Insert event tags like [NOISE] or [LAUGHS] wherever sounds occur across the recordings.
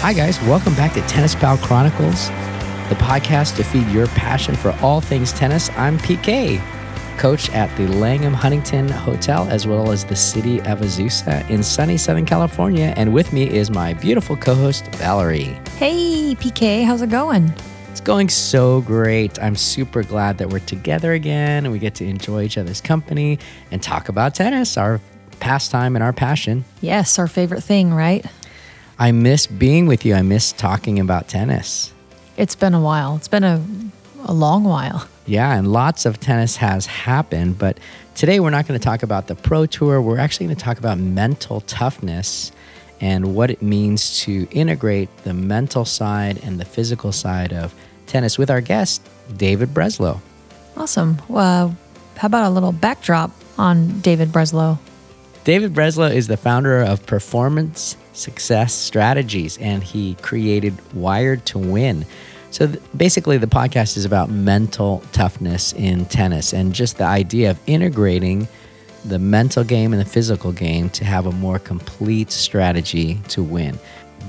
Hi, guys. Welcome back to Tennis Pal Chronicles, the podcast to feed your passion for all things tennis. I'm PK, coach at the Langham Huntington Hotel, as well as the city of Azusa in sunny Southern California. And with me is my beautiful co host, Valerie. Hey, PK, how's it going? It's going so great. I'm super glad that we're together again and we get to enjoy each other's company and talk about tennis, our pastime and our passion. Yes, our favorite thing, right? I miss being with you. I miss talking about tennis. It's been a while. It's been a, a long while. Yeah, and lots of tennis has happened. But today we're not going to talk about the Pro Tour. We're actually going to talk about mental toughness and what it means to integrate the mental side and the physical side of tennis with our guest, David Breslow. Awesome. Well, how about a little backdrop on David Breslow? David Breslow is the founder of Performance Success Strategies, and he created Wired to Win. So th- basically, the podcast is about mental toughness in tennis and just the idea of integrating the mental game and the physical game to have a more complete strategy to win.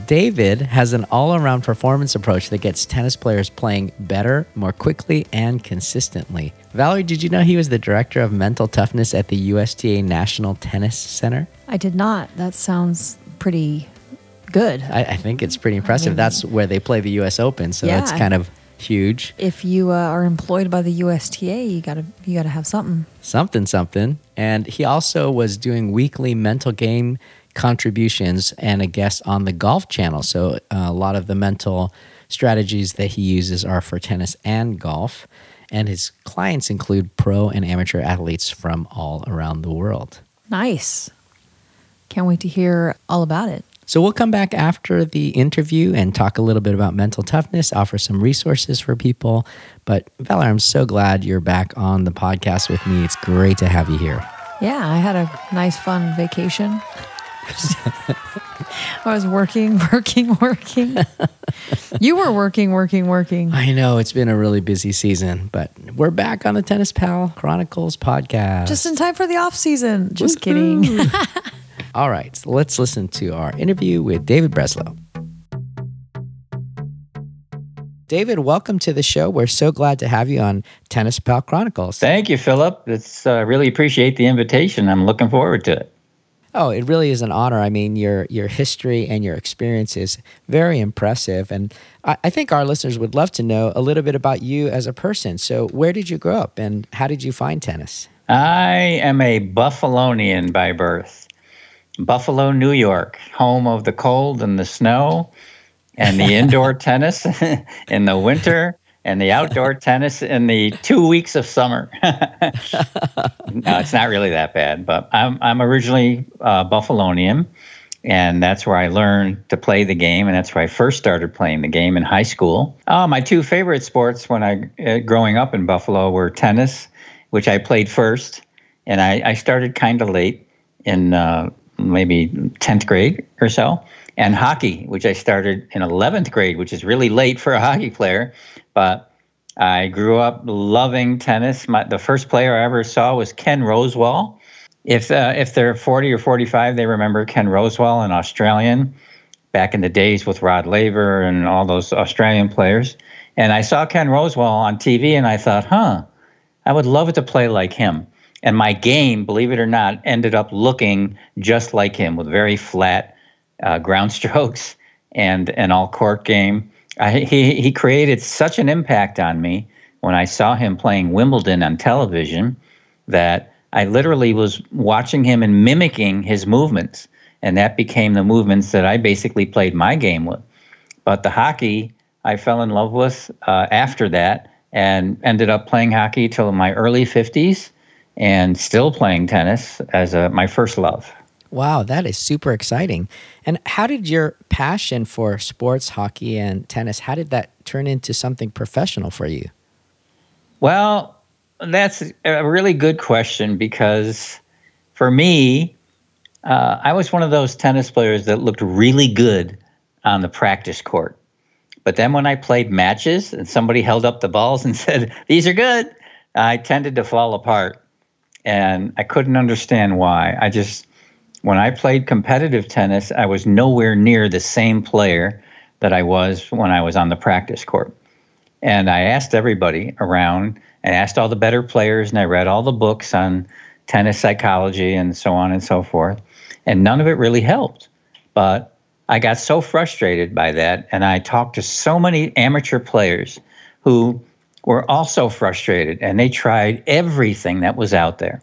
David has an all around performance approach that gets tennis players playing better, more quickly, and consistently. Valerie, did you know he was the director of mental toughness at the USTA National Tennis Center? I did not. That sounds pretty good. I, I think it's pretty impressive. I mean- that's where they play the US Open, so Yeah. that's kind of huge. If you uh, are employed by the USTA, you gotta you gotta have something. something something and he also was doing weekly mental game contributions and a guest on the golf channel so uh, a lot of the mental strategies that he uses are for tennis and golf and his clients include pro and amateur athletes from all around the world Nice. Can't wait to hear all about it. So we'll come back after the interview and talk a little bit about mental toughness offer some resources for people but Valerie, i'm so glad you're back on the podcast with me it's great to have you here Yeah, I had a nice, fun vacation. I was working, [LAUGHS] working, working. you were working, working, working. I know it's been a really busy season, but we're back on the Tennis Pal Chronicles podcast. Just in time for the off season. Just kidding. [LAUGHS] All right, so let's listen to our interview with David Breslow. David, welcome to the show. We're so glad to have you on Tennis Pal Chronicles. Thank you, Philip. It's uh, really appreciate the invitation. I'm looking forward to it. Oh, it really is an honor. I mean, your your history and your experience is very impressive, and I, I think our listeners would love to know a little bit about you as a person. So, where did you grow up, and how did you find tennis? I am a Buffalonian by birth. Buffalo, New York, home of the cold and the snow and the [LAUGHS] indoor tennis [LAUGHS] in the winter and the outdoor tennis in the two weeks of summer. [LAUGHS] no, it's not really that bad, but I'm, I'm originally uh, Buffalonian, and that's where I learned to play the game, and that's where I first started playing the game in high school. Uh, my two favorite sports when I uh, growing up in Buffalo were tennis, which I played first, and I, I started kind of late in uh, maybe 10th grade or so, and hockey, which I started in 11th grade, which is really late for a hockey player, but I grew up loving tennis. My, the first player I ever saw was Ken Rosewall. If uh, if they're 40 or 45, they remember Ken Rosewall, an Australian, back in the days with Rod Laver and all those Australian players. And I saw Ken Rosewall on TV, and I thought, huh, I would love to play like him. And my game, believe it or not, ended up looking just like him with very flat uh, ground [LAUGHS] strokes and an all court game. I, he, he created such an impact on me when I saw him playing Wimbledon on television that I literally was watching him and mimicking his movements. And that became the movements that I basically played my game with. But the hockey, I fell in love with uh, after that and ended up playing hockey till my early 50s and still playing tennis as a, my first love. Wow, that is super exciting. And how did your passion for sports, hockey, and tennis, how did that turn into something professional for you? Well, that's a really good question because for me, uh, I was one of those tennis players that looked really good on the practice court. But then when I played matches and somebody held up the balls and [LAUGHS] said, These are good, I tended to fall apart, and I couldn't understand why. I just, when I played competitive tennis, I was nowhere near the same player that I was when I was on the practice court. And I asked everybody around, and asked all the better players, and I read all the books on tennis psychology and so on and so forth. And none of it really helped. But I got so frustrated by that, and I talked to so many amateur players who were also frustrated, and they tried everything that was out there.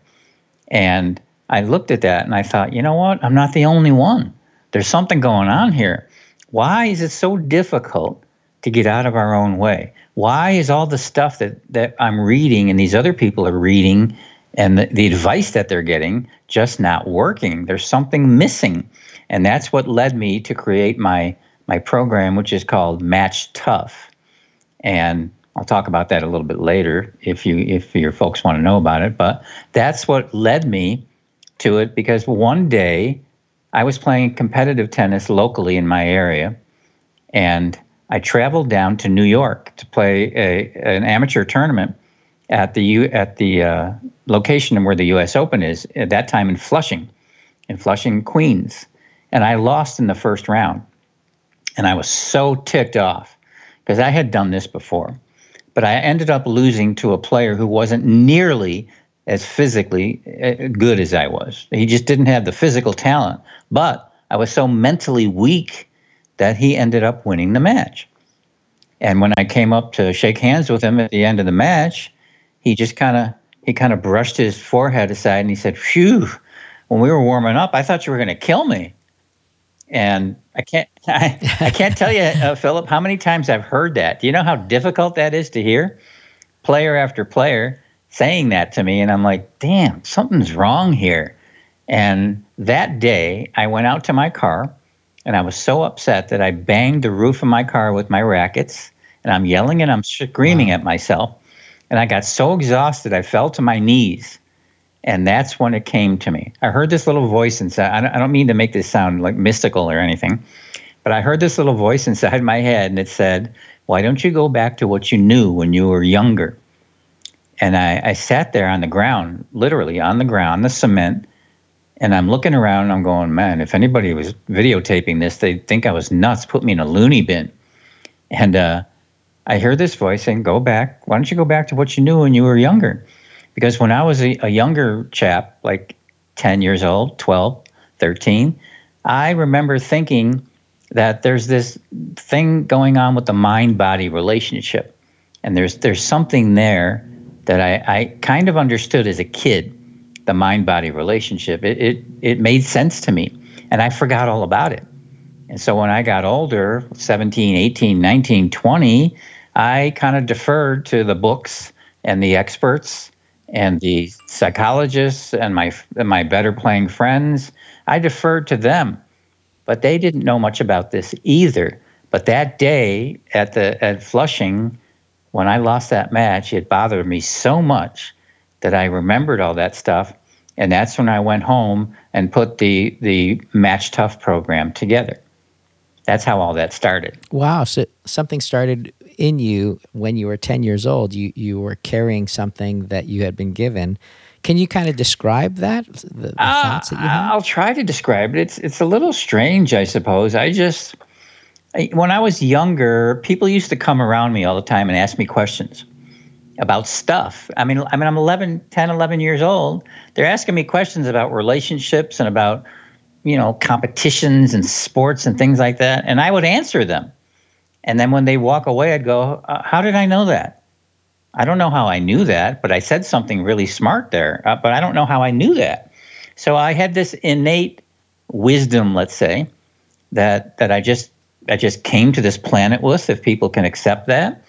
And I looked at that and I thought, you know what? I'm not the only one. There's something going on here. Why is it so difficult to get out of our own way? Why is all the stuff that, that I'm reading and these other people are reading and the, the advice that they're getting just not working? There's something missing. And that's what led me to create my my program, which is called Match Tough. And I'll talk about that a little bit later if you if your folks want to know about it. But that's what led me to it because one day I was playing competitive tennis locally in my area, and I traveled down to New York to play a, an amateur tournament at the U, at the uh, location where the U.S. Open is at that time in Flushing, in Flushing, Queens and I lost in the first round. And I was so ticked off because I had done this before. But I ended up losing to a player who wasn't nearly as physically uh, good as I was. He just didn't have the physical talent. But I was so mentally weak that he ended up winning the match. And when I came up to shake hands with him at the end of the match, he just kind of he kind of brushed his forehead aside and he said, "Phew, when we were warming up, I thought you were going to kill me." And I can't, [LAUGHS] I, I can't tell you, uh, Philip, how many times I've heard that. Do you know how difficult that is to hear? Player after player saying that to me, and I'm like, damn, something's wrong here. And that day, I went out to my car, and I was so upset that I banged the roof of my car with my rackets, and I'm yelling and I'm screaming wow. at myself. And I got so exhausted, I fell to my knees and that's when it came to me. I heard this little voice inside. I don't mean to make this sound like mystical or anything, but I heard this little voice inside my head and it said, Why don't you go back to what you knew when you were younger? And I, I sat there on the ground, literally on the ground, the cement, and I'm looking around I'm going, Man, if anybody was videotaping this, they'd think I was nuts, put me in a loony bin. And uh, I heard this voice saying, Go back. Why don't you go back to what you knew when you were younger? Because when I was a, a younger chap, like 10 years old, 12, 13, I remember thinking that there's this thing going on with the mind body relationship. And there's, there's something there that I, I kind of understood as a kid the mind body relationship. It, it, it made sense to me. And I forgot all about it. And so when I got older, 17, 18, 19, 20, I kind of deferred to the books and the experts and the psychologists and my and my better playing friends, I deferred to them, but they didn't know much about this either. But that day at the at Flushing, when I lost that match, it bothered me so much that I remembered all that stuff, and that's when I went home and put the the Match Tough program together. That's how all that started. Wow! So something started in you when you were 10 years old you you were carrying something that you had been given. Can you kind of describe that the, the uh, thoughts that you had? I'll try to describe it. It's it's a little strange I suppose. I just I, when I was younger people used to come around me all the time and ask me questions about stuff. I mean I mean I'm 11 10 11 years old. They're asking me questions about relationships and about you know competitions and sports and things like that and I would answer them and then when they walk away, I'd go, uh, How did I know that? I don't know how I knew that, but I said something really smart there, uh, but I don't know how I knew that. So I had this innate wisdom, let's say, that that I just I just came to this planet with, if people can accept that.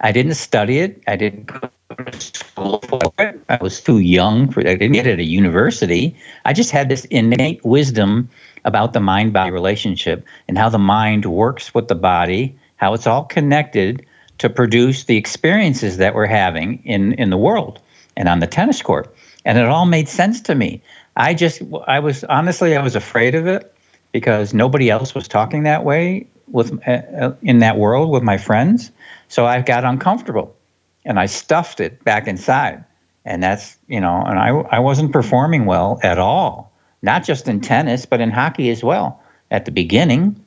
I didn't study it. I didn't go to school for it. I was too young for I didn't get it at a university. I just had this innate wisdom about the mind body relationship and how the mind works with the body how it's all connected to produce the experiences that we're having in, in the world and on the tennis court. And it all made sense to me. I just, I was honestly, I was afraid of it because nobody else was talking that way with uh, in that world with my friends. So I got uncomfortable and I stuffed it back inside. And that's, you know, and I, I wasn't performing well at all, not just in tennis, but in hockey as well at the beginning.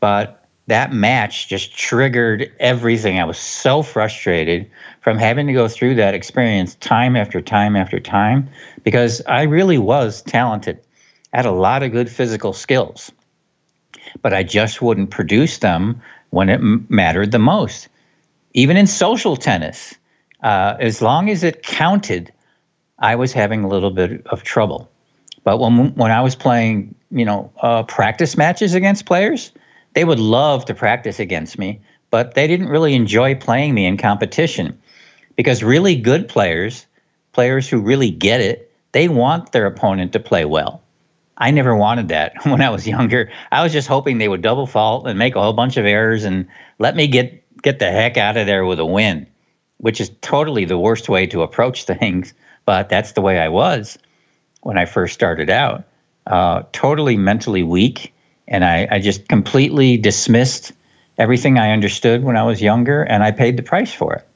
But that match just triggered everything. I was so frustrated from having to go through that experience time after time after time because I really was talented. I had a lot of good physical skills, but I just wouldn't produce them when it m- mattered the most. Even in social tennis, uh, as long as it counted, I was having a little bit of trouble. But when when I was playing, you know, uh, practice matches against players, they would love to practice against me, but they didn't really enjoy playing me in competition because really good players, players who really get it, they want their opponent to play well. I never wanted that [LAUGHS] when I was younger. I was just hoping they would double fault and make a whole bunch of errors and let me get get the heck out of there with a win, which is totally the worst way to approach [LAUGHS] things. But that's the way I was when I first started out. Uh, totally mentally weak, and I, I just completely dismissed everything I understood when I was younger, and I paid the price for it.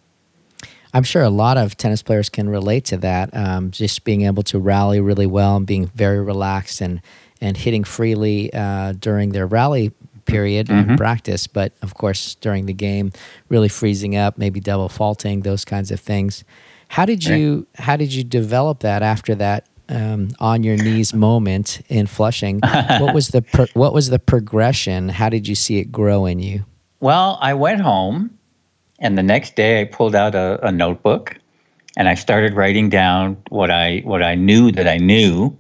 I'm sure a lot of tennis players can relate to that. Um, just being able to rally really well and being very relaxed and and hitting freely uh, during their rally period mm-hmm. in practice, but of course during the game, really freezing up, maybe double faulting, those kinds of things. How did you how did you develop that after that um, on your knees moment in Flushing? what was the what was the progression? How did you see it grow in you? Well, I went home and the next day, I pulled out a, a notebook and I started writing down what I what I knew that I knew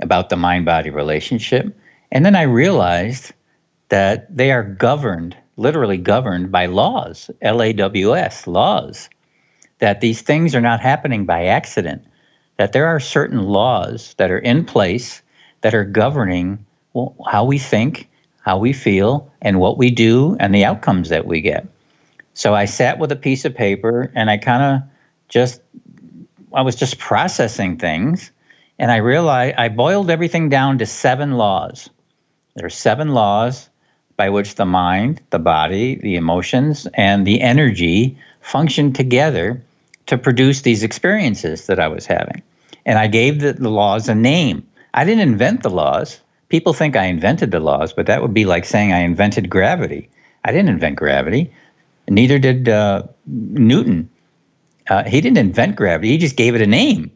about the mind body relationship. And then I realized that they are governed, literally governed by laws, L A W S, laws. That these things are not happening by accident, that there are certain laws that are in place that are governing well, how we think, how we feel, and what we do, and the outcomes that we get. So I sat with a piece of paper and I kind of just, I was just processing things. And I realized I boiled everything down to seven laws. There are seven laws by which the mind, the body, the emotions, and the energy function together to produce these experiences that I was having. And I gave the, the laws a name. I didn't invent the laws. People think I invented the laws, but that would be like saying I invented gravity. I didn't invent gravity. Neither did uh, Newton. Uh, he didn't invent gravity. He just gave it a name.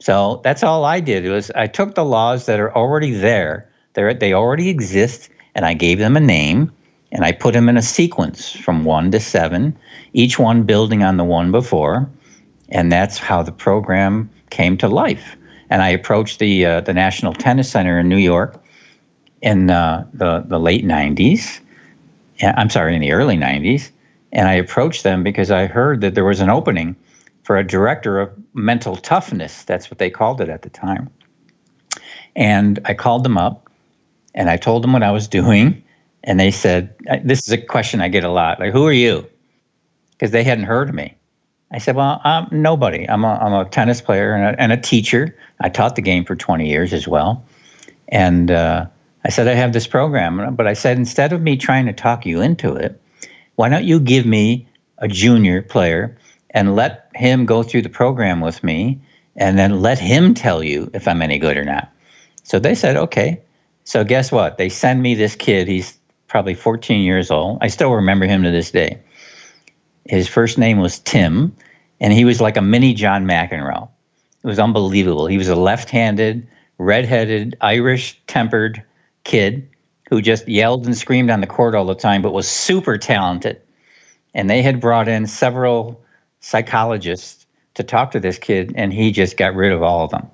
So that's all I did was I took the laws that are already there. They they already exist, and I gave them a name, and I put them in a sequence from one to seven, each one building on the one before, and that's how the program came to life. And I approached the uh, the National Tennis Center in New York in uh, the the late '90s. I'm sorry, in the early '90s, and I approached them because I heard that there was an opening for a director of mental toughness. That's what they called it at the time. And I called them up and I told them what I was doing. And they said, This is a question I get a lot. Like, who are you? Because they hadn't heard of me. I said, Well, I'm nobody. I'm a, I'm a tennis player and a, and a teacher. I taught the game for 20 years as well. And uh, I said, I have this program. But I said, instead of me trying to talk you into it, why don't you give me a junior player and let him go through the program with me and then let him tell you if I'm any good or not. So they said, okay. So guess what? They send me this kid. He's probably 14 years old. I still remember him to this day. His first name was Tim, and he was like a mini John McEnroe. It was unbelievable. He was a left handed, red-headed, Irish tempered kid who just yelled and screamed on the court all the time, but was super talented. And they had brought in several psychologists to talk to this kid, and he just got rid of all of them.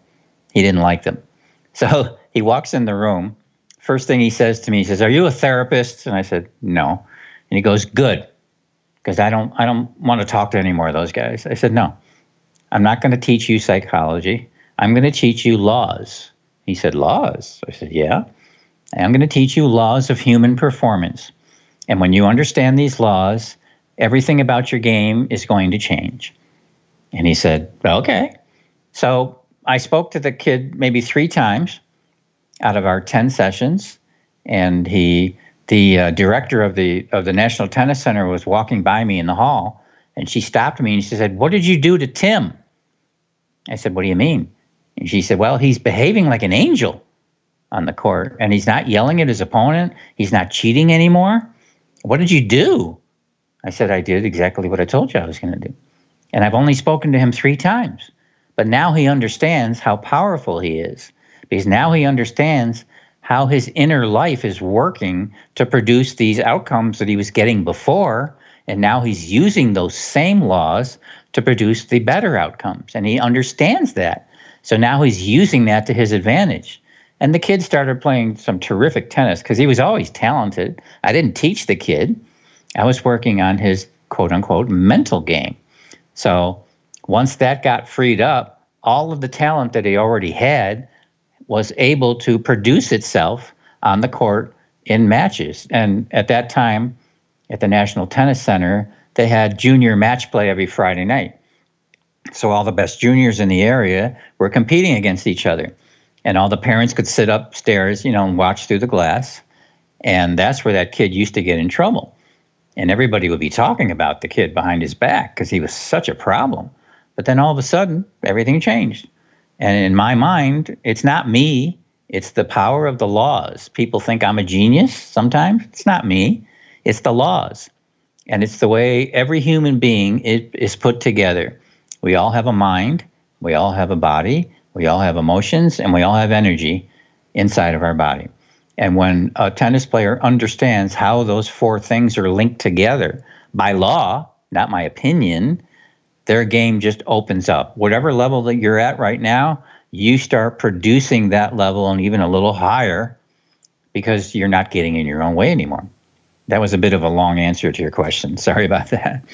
He didn't like them. [LAUGHS] So he walks in the room. First thing he says to me, he says, Are you a therapist? And I said, No. And he goes, Good. Because I don't I don't want to talk to any more of those guys. I said, No. I'm not going to teach you psychology. I'm going to teach you laws. He said, Laws? I said, Yeah. I'm going to teach you laws of human performance. And when you understand these laws, everything about your game is going to change. And he said, Okay. So I spoke to the kid maybe three times out of our 10 sessions. And he, the uh, director of the, of the National Tennis Center was walking by me in the hall. And she stopped me and she said, What did you do to Tim? I said, What do you mean? And she said, Well, he's behaving like an angel on the court and he's not yelling at his opponent. He's not cheating anymore. What did you do? I said, I did exactly what I told you I was going to do. And I've only spoken to him three times. But now he understands how powerful he is because now he understands how his inner life is working to produce these outcomes that he was getting before. And now he's using those same laws to produce the better outcomes. And he understands that. So now he's using that to his advantage. And the kid started playing some terrific tennis because he was always talented. I didn't teach the kid, I was working on his quote unquote mental game. So once that got freed up, all of the talent that he already had was able to produce itself on the court in matches. And at that time, at the National Tennis Center, they had junior match play every Friday night. So all the best juniors in the area were competing against each other. And all the parents could sit upstairs, you know, and watch through the glass. And that's where that kid used to get in trouble. And everybody would be talking about the kid behind his back because he was such a problem. But then all of a sudden, everything changed. And in my mind, it's not me, it's the power of the laws. People think I'm a genius sometimes. It's not me, it's the laws. And it's the way every human being is put together. We all have a mind, we all have a body, we all have emotions, and we all have energy inside of our body. And when a tennis player understands how those four things are linked together by law, not my opinion, their game just opens up. Whatever level that you're at right now, you start producing that level and even a little higher because you're not getting in your own way anymore. That was a bit of a long answer to your question. [LAUGHS] Sorry about that.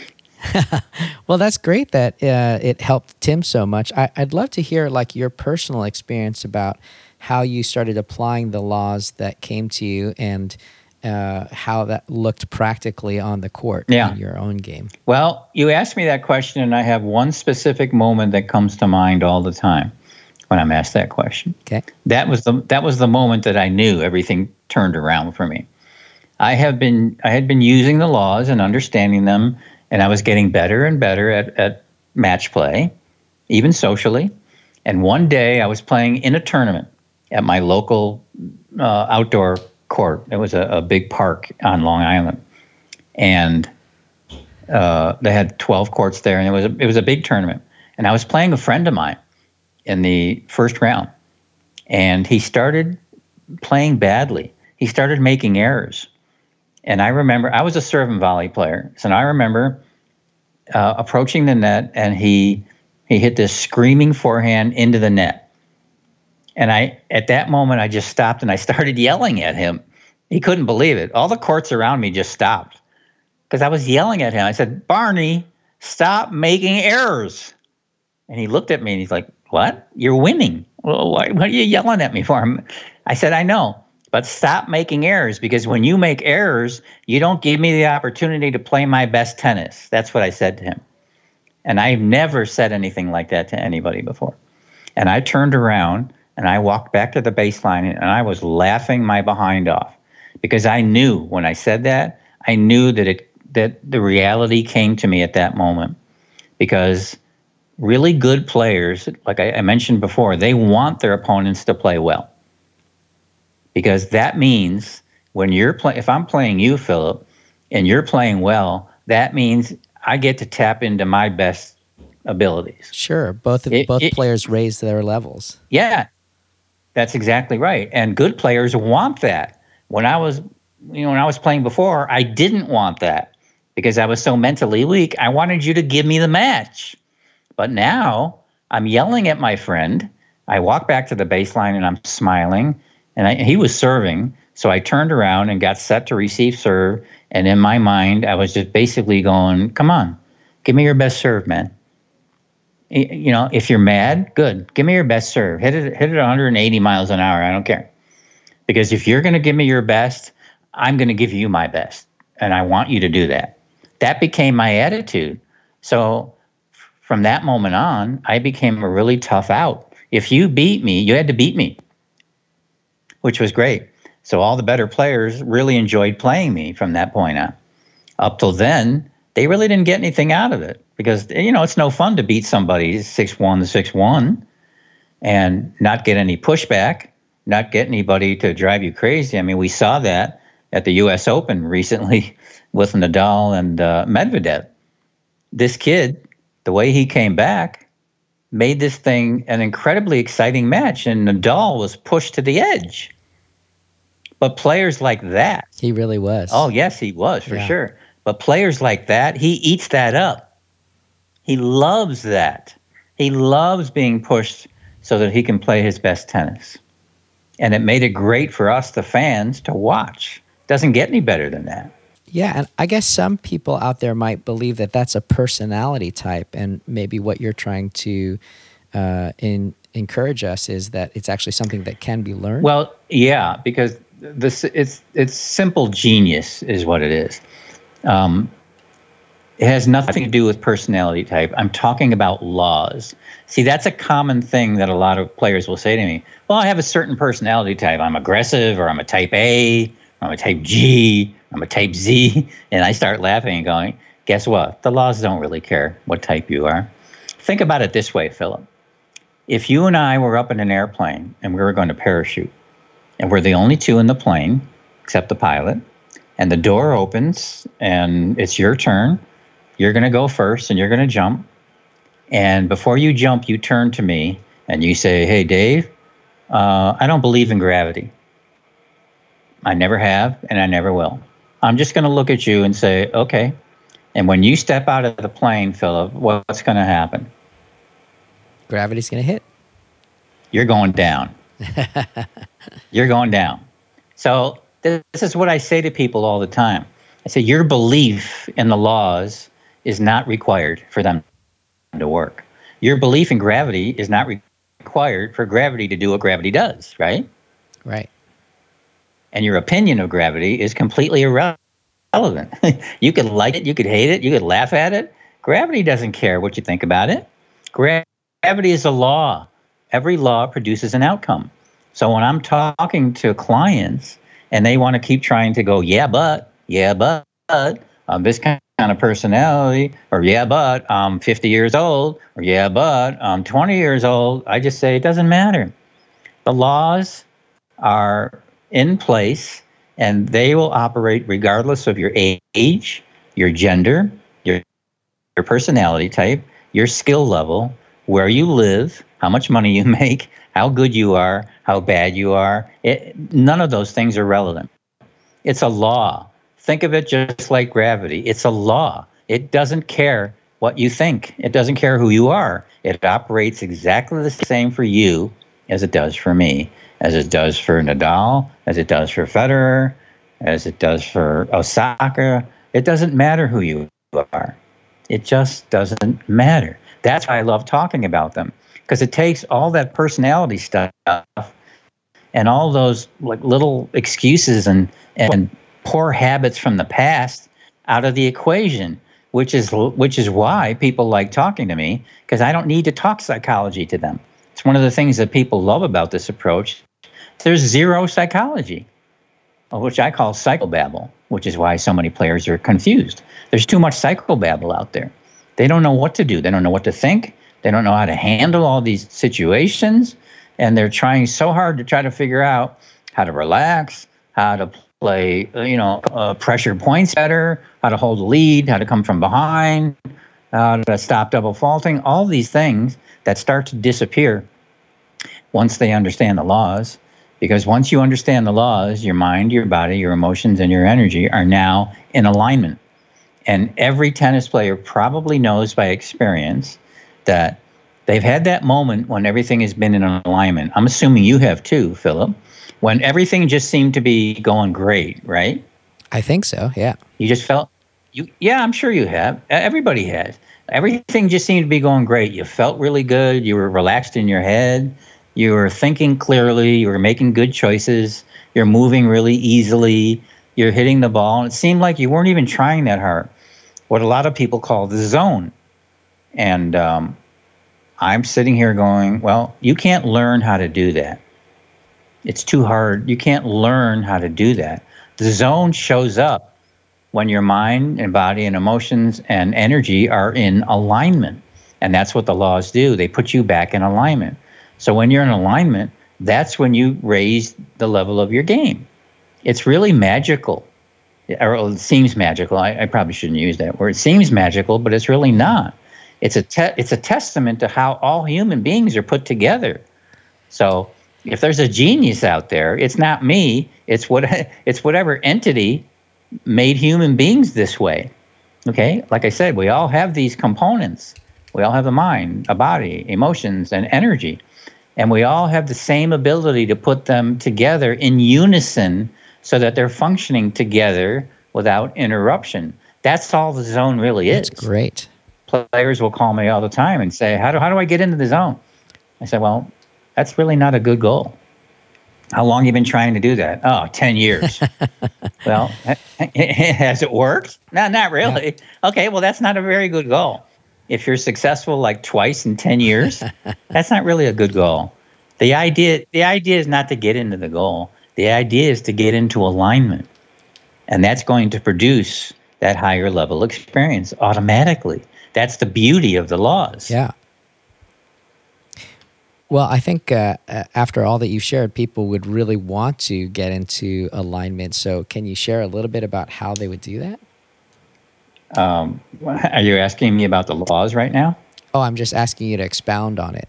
[LAUGHS] well, that's great that uh, it helped Tim so much. I, would love to hear like your personal experience about how you started applying the laws that came to you and uh, how that looked practically on the court yeah. in your own game. Well, you asked me that question, and I have one specific moment that comes to mind all the time when I'm asked that question. Okay, that was the that was the moment that I knew everything turned around for me. I have been I had been using the laws and understanding them, and I was getting better and better at, at match play, even socially. And one day I was playing in a tournament at my local uh, outdoor court. It was a, a, big park on Long Island, and uh, they had 12 courts there, and it was a, it was a big tournament. And I was playing a friend of mine in the first round, and he started playing badly. He started making errors, and I remember I was a serve and volley player, so I remember uh, approaching the net, and he he hit this screaming forehand into the net and I, at that moment, I just stopped and I [LAUGHS] started yelling at him. He couldn't believe it. All the courts around me just stopped because I was yelling at him. I said, Barney, stop making errors. And he looked at me and he's like, What? You're winning. Well, why, what are you yelling at me for? I said, I know, but stop making errors because when you make errors, you don't give me the opportunity to play my best tennis. That's what I said to him. And I've never said anything like that to anybody before. And I turned around and I walked back to the baseline and I was laughing my behind off because I knew when I said that, I knew that it that the reality came to me at that moment. Because really good players, like I, I mentioned before, they want their opponents to play well. Because that means when you're playing, if I'm playing you, Philip, and you're playing well, that means I get to tap into my best abilities. Sure, both it, both it, players raise their levels. Yeah, that's exactly right. And good players want that. When I was, you know, when I was playing before, I didn't want that because I was so mentally weak. I wanted you to give me the match. But now I'm yelling at my friend. I walk back to the baseline and I'm smiling. And I, he was serving. So I turned around and got set to receive serve. And in my mind, I was just basically going, come on, give me your best serve, man you know, if you're mad, good. Give me your best serve. Hit it, hit it 180 miles an hour. I don't care. Because if you're going to give me your best, I'm going to give you my best. And I want you to do that. That became my attitude. So from that moment on, I became a really tough out. If you beat me, you had to beat me, which was great. So all the better players really enjoyed playing me from that point on. Up till then, they really didn't get anything out of it because you know it's no fun to beat somebody six one to six one and not get any pushback, not get anybody to drive you crazy. I mean, we saw that at the U.S. Open recently [LAUGHS] with Nadal and uh, Medvedev. This kid, the way he came back, made this thing an incredibly exciting match, and Nadal was pushed to the edge. But players like that, He really was. oh yes, he was for Yeah. sure. But players like that, he eats that up. He loves that. He loves being pushed so that he can play his best tennis. And it made it great for us, the fans, to watch. Doesn't get any better than that. Yeah, and I guess some people out there might believe that that's a personality type, and maybe what you're trying to uh, in, encourage us is that it's actually something that can be learned. Well, yeah, because this it's it's simple genius is what it is. Um, it has nothing to do with personality type. I'm talking about laws. See, that's a common thing that a lot of players will say to me. Well, I have a certain personality type. I'm aggressive, or I'm a type A, I'm a type G, I'm a type Z, [LAUGHS] and I start laughing and going, "Guess what? The laws don't really care what type you are." Think about it this way, Philip. If you and I were up in an airplane and we were going to parachute, and we're the only two in the plane except the pilot and the door opens and it's your turn you're going to go first and you're going to jump and before you jump you turn to me and you say hey dave uh, i don't believe in gravity i never have and i never will i'm just going to look at you and say okay and when you step out of the plane philip what's going to happen Gravity's going to hit. you're going down. [LAUGHS] you're going down. So this is what I say to people all the time. I say your belief in the laws is not required for them to work. Your belief in gravity is not re- required for gravity to do what gravity does, right? Right. And your opinion of gravity is completely irrelevant. [LAUGHS] you could like it, you could hate it, you could laugh at it. Gravity doesn't care what you think about it. Gra- gravity is a law. Every law produces an outcome. So when I'm talking to clients and they want to keep trying to go, yeah, but, yeah, but, um, this kind of personality, or yeah, but I'm 50 years old, or yeah, but I'm 20 years old, I just say it doesn't matter. The laws are in place and they will operate regardless of your age, your gender, your, your personality type, your skill level, where you live, how much money you [LAUGHS] make, how good you are, how bad you are. It, none of those things are relevant. It's a law. Think of it just like gravity. It's a law. It doesn't care what you think, it doesn't care who you are. It operates exactly the same for you as it does for me, as it does for Nadal, as it does for Federer, as it does for Osaka. It doesn't matter who you are. It just doesn't matter. That's why I love talking about them because it takes all that personality stuff and all those like little excuses and and poor habits from the past out of the equation which is which is why people like talking to me because I don't need to talk psychology to them. It's one of the things that people love about this approach. There's zero psychology, which I call psychobabble, which is why so many players are confused. There's too much psychobabble out there. They don't know what to do. They don't know what to think. They don't know how to handle all these situations. And they're trying so hard to try to figure out how to relax, how to play, uh, you know, uh, pressure points better, how to hold a lead, how to come from behind, how to stop double faulting, all these things that start to disappear once they understand the laws. Because once you understand the laws, your mind, your body, your emotions, and your energy are now in alignment. And every tennis player probably knows by experience that they've had that moment when everything has been in alignment. I'm assuming you have too, Philip, when everything just seemed to be going great, right? I think so. Yeah. You just felt you yeah, I'm sure you have. Everybody has. Everything just seemed to be going great. You felt really good. You were relaxed in your head. You were thinking clearly. You were making good choices. You're moving really easily. You're hitting the ball. And it seemed like you weren't even trying that hard. What a lot of people call the zone. And um, I'm sitting here going, well, you can't learn how to do that. It's too hard. You can't learn how to do that. The zone shows up when your mind and body and emotions and energy are in alignment. And that's what the laws do. They put you back in alignment. So when you're in alignment, that's when you raise the level of your game. It's really magical. Or it seems magical. I, I probably shouldn't use that word. It seems magical, but it's really not. It's a te- it's a testament to how all human beings are put together. So if there's a genius out there, it's not me. It's what [LAUGHS] it's whatever entity made human beings this way. Okay, like I said, we all have these components. We all have a mind, a body, emotions, and energy. And we all have the same ability to put them together in unison so that they're functioning together without interruption. That's all the zone really is. That's great. Players will call me all the time and say, How do, how do I get into the zone? I said, Well, that's really not a good goal. How long have you been trying to do that? Oh, 10 years. [LAUGHS] well, [LAUGHS] has it worked? No, not really. Yeah. Okay, well, that's not a very good goal. If you're successful like twice in 10 years, [LAUGHS] that's not really a good goal. The idea, the idea is not to get into the goal. The idea is to get into alignment. And that's going to produce that higher level experience automatically. That's the beauty of the laws. Yeah. Well, I think uh, uh, after all that you've shared, people would really want to get into alignment. So, can you share a little bit about how they would do that? Um, are you asking me about the laws right now? Oh, I'm just asking you to expound on it.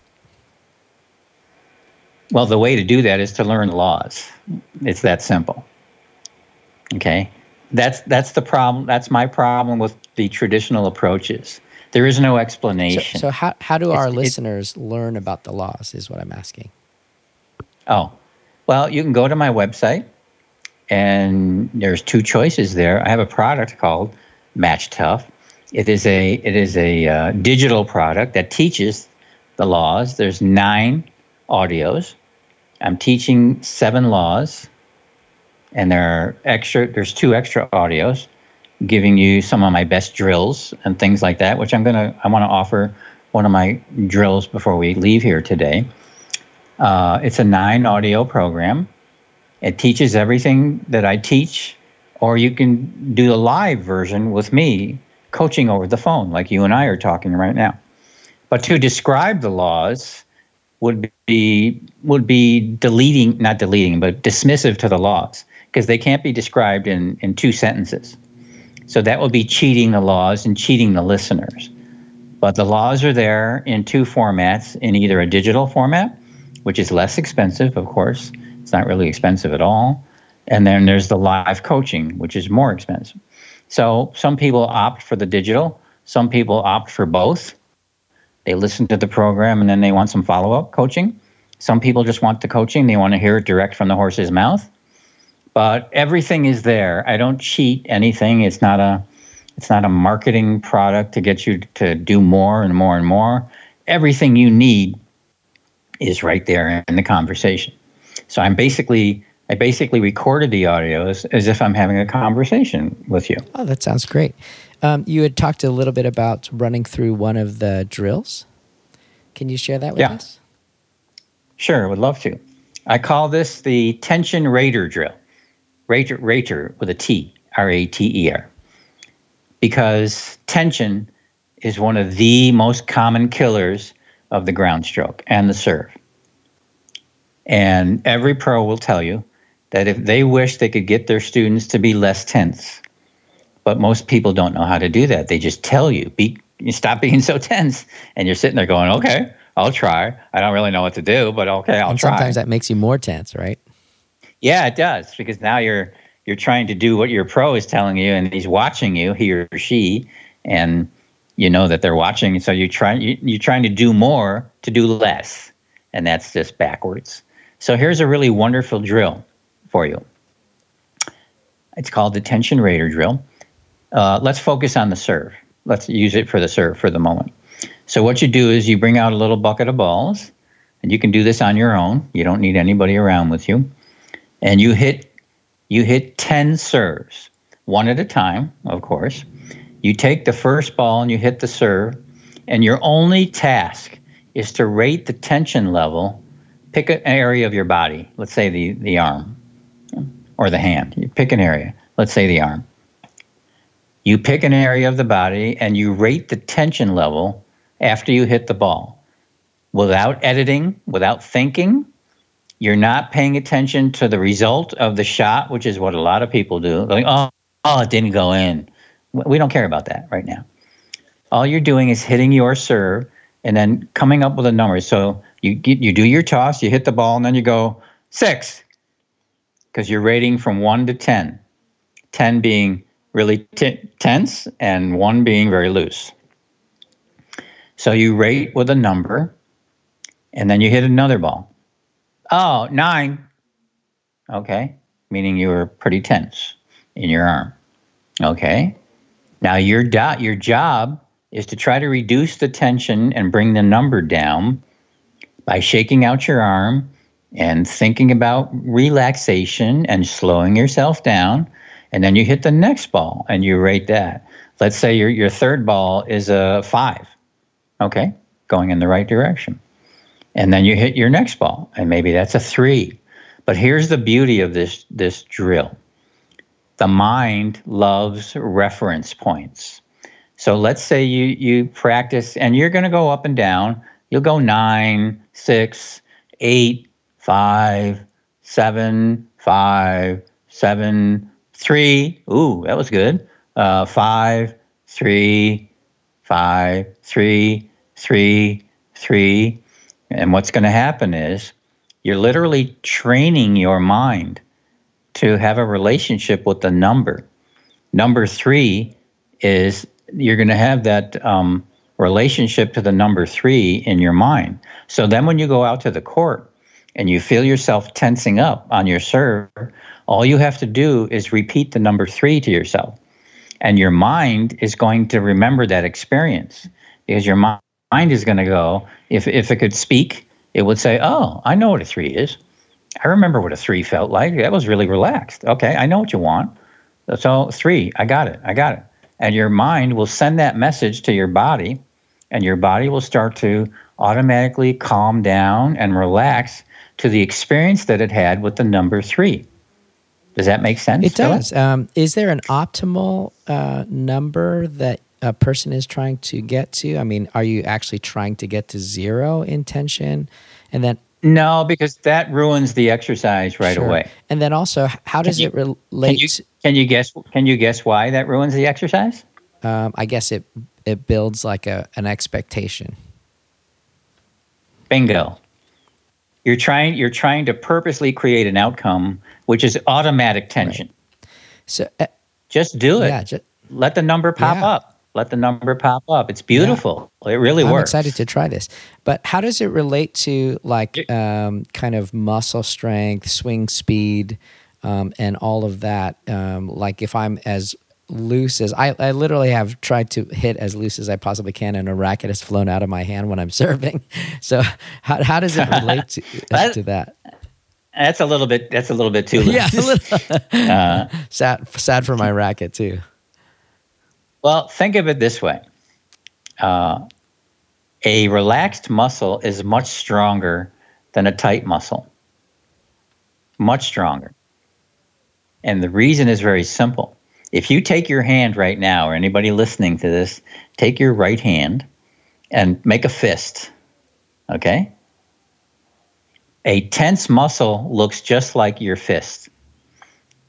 Well, the way to do that is to learn laws. It's that simple. Okay, that's that's the problem. That's my problem with the traditional approaches. There is no explanation. So, so how, how do our listeners learn about the laws, is what I'm asking. Oh, well, you can go to my website, and there's two choices there. I have a product called Match Tough. It is a it is a uh, digital product that teaches the laws. There's nine audios. I'm teaching seven laws, and there are extra. There's two extra audios giving you some of my best drills and things like that, which I'm gonna I want to offer one of my drills before we leave here today. Uh, it's a nine audio program. It teaches everything that I teach, or you can do the live version with me coaching over the phone, like you and I are talking right now. But to describe the laws would be would be deleting, not deleting, but dismissive to the laws because they can't be described in in two sentences. So that would be cheating the laws and cheating the listeners. But the laws are there in two formats in either a digital format, which is less expensive, of course. It's not really expensive at all. And then there's the live coaching, which is more expensive. So some people opt for the digital, some people opt for both. They listen to the program and then they want some follow up coaching. Some people just want the coaching, they want to hear it direct from the horse's mouth but everything is there. I don't cheat anything. It's not a it's not a marketing product to get you to do more and more and more. Everything you need is right there in the conversation. So I'm basically I basically recorded the audios as if I'm having a conversation with you. Oh, that sounds great. Um, you had talked a little bit about running through one of the drills. Can you share that with yeah. us? Sure, I would love to. I call this the tension rater drill. Rater, rater with a T, R A T E R. Because tension is one of the most common killers of the ground stroke and the serve. And every pro will tell you that if they wish they could get their students to be less tense, but most people don't know how to do that. They just tell you, be you stop being [LAUGHS] so tense, and you're sitting there going, "Okay, I'll try. I don't really know what to do, but okay, I'll and try." Sometimes that makes you more tense, right? Yeah, it does because now you're you're trying to do what your pro is telling you, and he's watching you, he or she, and you know that they're watching. So you try you, you're trying to do more to do less, and that's just backwards. So here's a really wonderful drill for you. It's called the tension rater drill. Uh, let's focus on the serve. Let's use it for the serve for the moment. So what you do is you bring out a little bucket of balls, and you can do this on your own. You don't need anybody around with you and you hit you hit 10 serves one at a time of course. You take the first ball and you hit the serve and your only task is to rate the tension level. Pick an area of your body let's say the, the arm or the hand. You pick an area let's say the arm. You pick an area of the body and you rate the tension level after you hit the ball. Without editing, without thinking. You're not paying attention to the result of the shot, which is what a lot of people do. Like, oh, oh, it didn't go in. We don't care about that right now. All you're doing is hitting your serve and then coming up with a number. So you you do your toss, you hit the ball, and then you go six because you're rating from one to ten. Ten being really t- tense, and one being very loose. So you rate with a number, and then you hit another ball. Oh, nine. Okay, meaning you were pretty tense in your arm. Okay. Now your do- your job is to try to reduce the tension and bring the number down by shaking out your arm and thinking about relaxation and slowing yourself down. And then you hit the next ball and you rate that. Let's say your, your third ball is a five. Okay, going in the right direction. And then you hit your next ball, and maybe that's a three. But here's the beauty of this, this drill the mind loves reference points. So let's say you you practice and you're going to go up and down. You'll go nine, six, eight, five, seven, five, seven, three. Ooh, that was good. Uh, five, three, five, three, three, three. And what's going to happen is you're literally training your mind to have a relationship with the number. Number three is you're going to have that um, relationship to the number three in your mind. So then when you go out to the court and you feel yourself tensing up on your serve, all you have to do is repeat the number three to yourself. And your mind is going to remember that experience because your mind is going to go, if, if it could speak, it would say, Oh, I know what a three is. I remember what a three felt like. That was really relaxed. Okay, I know what you want. So, three, I got it. I got it and your mind will send that message to your body and your body will start to automatically calm down and relax to the experience that it had with the number three does that make sense it does um, is there an optimal uh, number that a person is trying to get to i mean are you actually trying to get to zero intention and then no, because that ruins the exercise right sure. away. And then also, how does you, it relate? Can you, can you, guess? Can you guess why that ruins the exercise? Um, I guess it it builds like a an expectation. Bingo. You're trying you're trying to purposely create an outcome which is automatic tension. Right. So uh, just do it. Yeah, just, Let the number pop yeah. up let the number pop up. It's beautiful. Yeah. It really I'm works. I'm excited to try this. But how does it relate to like um, kind of muscle strength, swing speed, um, and all of that? Um, like if I'm as loose as I, I literally have tried to hit as loose as I possibly can, and a racket has flown out of my hand when I'm [LAUGHS] serving. So how, how does it relate to, [LAUGHS] that, to that? That's a little bit. That's a little bit too. [LAUGHS] Loose. Yeah, little, uh, sad. Sad for my racket too. Well, think of it this way uh, a relaxed muscle is much stronger than a tight muscle. Much stronger. And the reason is very simple. If you take your hand right now, or anybody listening to this, take your right hand and make a fist, okay? A tense muscle looks just like your fist.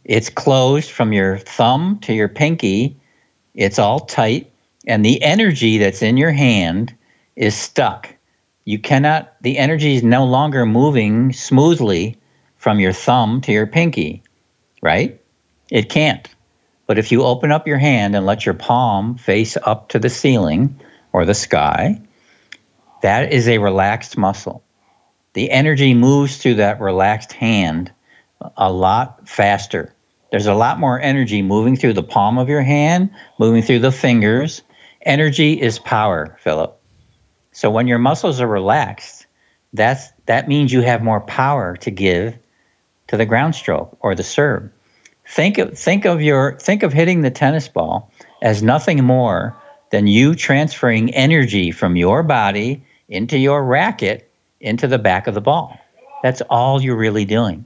It's closed from your thumb to your pinky it's all tight, and the energy that's in your hand is stuck. You cannot, the energy is no longer moving smoothly from your thumb to your pinky, right? It can't. But if you open up your hand and let your palm face up to the ceiling or the sky, that is a relaxed muscle. The energy moves through that relaxed hand a lot faster. There's a lot more energy moving through the palm of your hand, moving through the fingers. Energy is power, Philip. So when your muscles are relaxed, that's that means you have more power to give to the ground stroke or the serve. Think of think of your think of hitting the tennis ball as nothing more than you transferring energy from your body into your racket into the back of the ball. That's all you're really doing.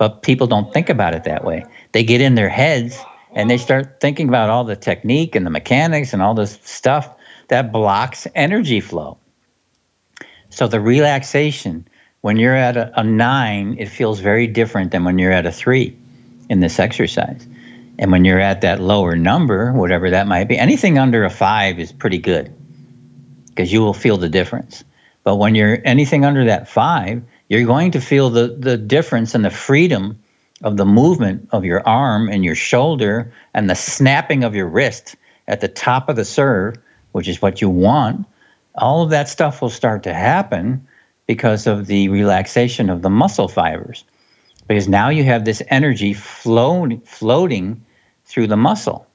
But people don't think about it that way. They get in their heads and they start thinking about all the technique and the mechanics and all this stuff that blocks energy flow. So the relaxation, when you're at a, a nine, it feels very different than when you're at a three in this exercise. And when you're at that lower number, whatever that might be, anything under a five is pretty good because you will feel the difference. But when you're anything under that five, you're going to feel the, the difference and the freedom of the movement of your arm and your shoulder and the snapping of your wrist at the top of the serve, which is what you want. All of that stuff will start to happen because of the relaxation of the muscle fibers. Because now you have this energy floating, floating through the muscle.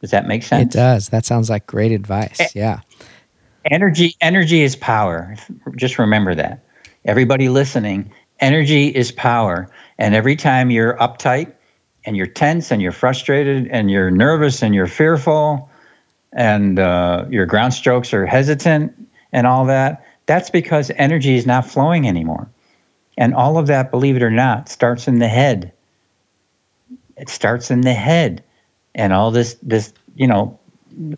Does that make sense? It does. That sounds like great advice. Yeah. Energy energy is power. Just remember that. Everybody listening, energy is power. And every time you're uptight and you're tense and you're frustrated and you're nervous and you're fearful and uh, your ground strokes are hesitant and all that, that's because energy is not flowing anymore. And all of that, believe it or not, starts in the head. It starts in the head. And all this, this, you know,